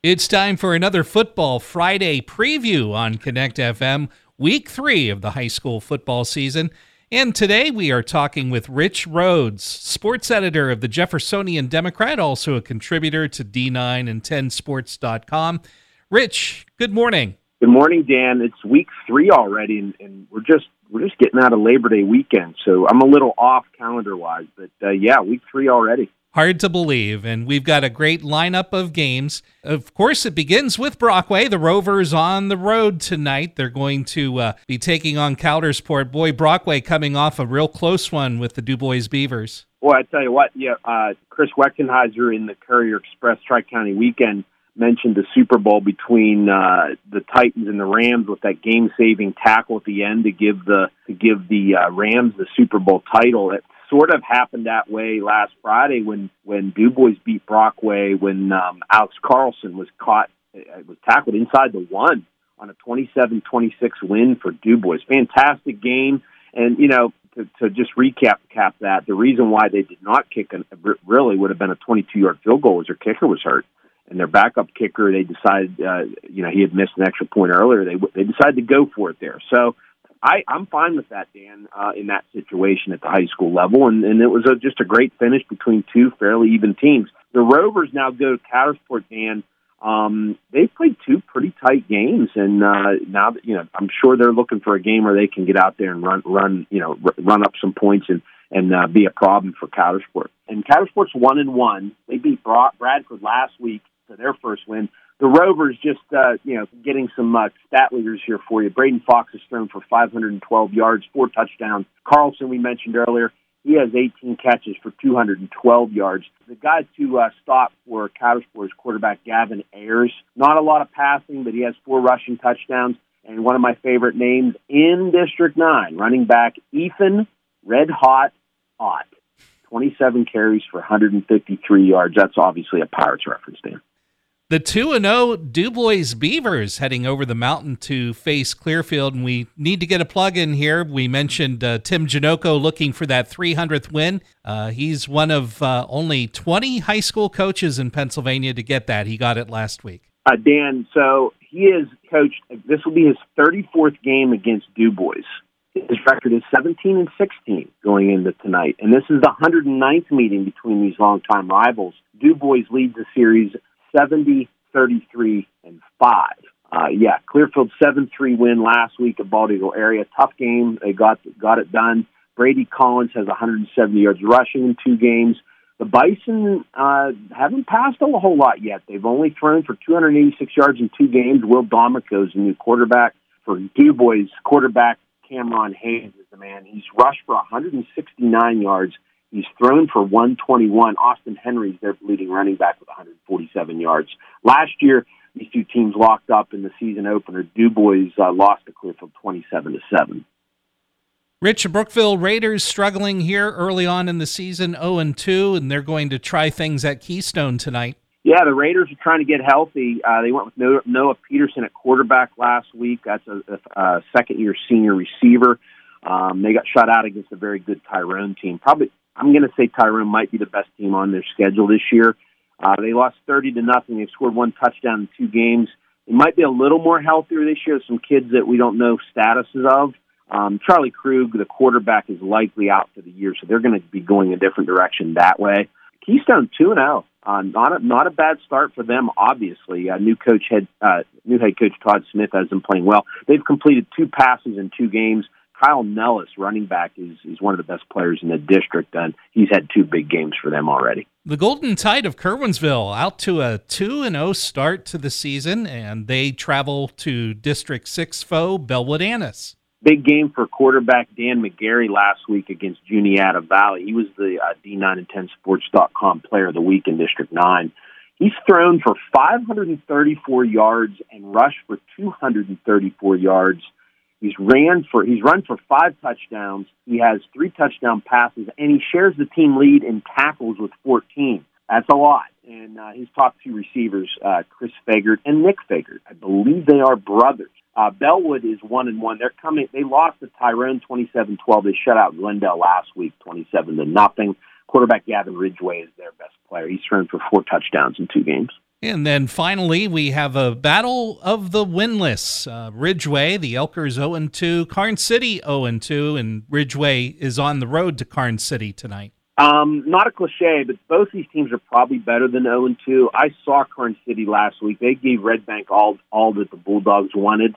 It's time for another Football Friday preview on Connect FM, week three of the high school football season. And today we are talking with Rich Rhodes, sports editor of the Jeffersonian Democrat, also a contributor to D9 and 10sports.com. Rich, good morning. Good morning, Dan. It's week three already, and, and we're just we're just getting out of Labor Day weekend, so I'm a little off calendar wise, but uh, yeah, week three already. Hard to believe. And we've got a great lineup of games. Of course, it begins with Brockway. The Rovers on the road tonight. They're going to uh, be taking on Coudersport. Boy, Brockway coming off a real close one with the Dubois Beavers. Boy, I tell you what, yeah, uh, Chris Weckenheiser in the Courier Express Tri County weekend mentioned the Super Bowl between uh, the Titans and the Rams with that game-saving tackle at the end to give the to give the uh, Rams the Super Bowl title. It sort of happened that way last Friday when when Dubois beat Brockway when um, Alex Carlson was caught uh, was tackled inside the one on a 27-26 win for Dubois. Fantastic game, and you know to, to just recap cap that the reason why they did not kick an, really would have been a 22-yard field goal was their kicker was hurt. And their backup kicker, they decided, uh, you know, he had missed an extra point earlier. They they decided to go for it there. So, I, I'm fine with that, Dan, uh, in that situation at the high school level, and, and it was a, just a great finish between two fairly even teams. The Rovers now go to Coudersport, Dan. Um, they've played two pretty tight games, and uh, now that you know, I'm sure they're looking for a game where they can get out there and run, run, you know, r- run up some points and and uh, be a problem for Coudersport. And Coudersport's one and one. They beat Bradford last week for their first win the Rovers just, uh, you know, getting some uh, stat leaders here for you. Braden Fox has thrown for 512 yards, four touchdowns. Carlson, we mentioned earlier, he has 18 catches for 212 yards. The guy to uh, stop for Coudersport is quarterback Gavin Ayers. Not a lot of passing, but he has four rushing touchdowns. And one of my favorite names in District 9, running back Ethan Red Hot Ott. 27 carries for 153 yards. That's obviously a Pirates reference, Dan. The 2 and 0 Dubois Beavers heading over the mountain to face Clearfield. And we need to get a plug in here. We mentioned uh, Tim Janocko looking for that 300th win. Uh, he's one of uh, only 20 high school coaches in Pennsylvania to get that. He got it last week. Uh, Dan, so he is coached, this will be his 34th game against Dubois. His record is 17 and 16 going into tonight. And this is the 109th meeting between these longtime rivals. Dubois leads the series 70, 33, and 5. Uh, yeah, Clearfield 7-3 win last week at Bald Eagle area. Tough game. They got got it done. Brady Collins has 170 yards rushing in two games. The Bison uh, haven't passed a whole lot yet. They've only thrown for 286 yards in two games. Will Domico is the new quarterback for Dubois. Quarterback Cameron Hayes is the man. He's rushed for 169 yards He's thrown for 121. Austin Henry's their leading running back with 147 yards. Last year, these two teams locked up in the season opener. Dubois uh, lost to Clearfield 27 to 7. Rich Brookville Raiders struggling here early on in the season, 0 and 2, and they're going to try things at Keystone tonight. Yeah, the Raiders are trying to get healthy. Uh, they went with Noah Peterson at quarterback last week. That's a, a second year senior receiver. Um, they got shut out against a very good Tyrone team. Probably I'm going to say Tyrone might be the best team on their schedule this year. Uh, they lost 30 to nothing. They've scored one touchdown in two games. They might be a little more healthier this year. Some kids that we don't know statuses of. Um, Charlie Krug, the quarterback, is likely out for the year, so they're going to be going a different direction that way. Keystone two and zero. Uh, not a not a bad start for them. Obviously, uh, new coach head uh, new head coach Todd Smith has them playing well. They've completed two passes in two games. Kyle Nellis, running back, is, is one of the best players in the district, and he's had two big games for them already. The Golden Tide of Curwensville out to a 2 and 0 start to the season, and they travel to District 6 foe Bellwood Antis. Big game for quarterback Dan McGarry last week against Juniata Valley. He was the uh, D9 and 10 Sports.com player of the week in District 9. He's thrown for 534 yards and rushed for 234 yards He's ran for he's run for five touchdowns. He has three touchdown passes, and he shares the team lead in tackles with 14. That's a lot. And uh, his top two receivers, uh, Chris Fagert and Nick Fagert, I believe they are brothers. Uh, Bellwood is one and one. They're coming. They lost to Tyrone 27-12. They shut out Glendale last week, 27 to nothing. Quarterback Gavin Ridgeway is their best player. He's thrown for four touchdowns in two games. And then finally, we have a battle of the winless. Uh, Ridgway, the Elkers 0 2, Karn City 0 2, and Ridgway is on the road to Karn City tonight. Um, not a cliche, but both these teams are probably better than 0 2. I saw Karn City last week. They gave Red Bank all all that the Bulldogs wanted.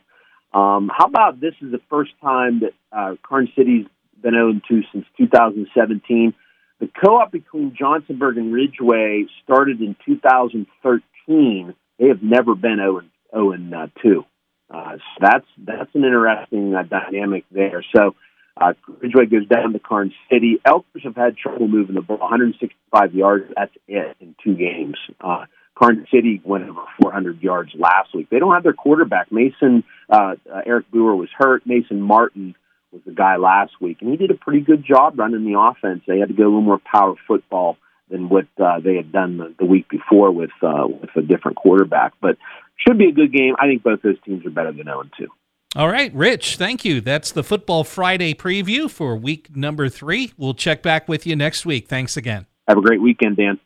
Um, how about this is the first time that uh, City's been 0 2 since 2017. The co-op between Johnsonburg and Ridgway started in 2013 they have never been 0 0 and uh, 2. Uh, so that's that's an interesting uh, dynamic there. So uh, Ridgway goes down to Karn City. Elkers have had trouble moving the ball, 165 yards. That's it in two games. Uh, Karn City went over 400 yards last week. They don't have their quarterback. Mason uh, uh, Eric Brewer was hurt. Mason Martin was the guy last week, and he did a pretty good job running the offense. They had to go a little more power football than what uh, they had done the, the week before with uh, with a different quarterback. But should be a good game. I think both those teams are better than 0 2. All right, Rich, thank you. That's the Football Friday preview for week number three. We'll check back with you next week. Thanks again. Have a great weekend, Dan.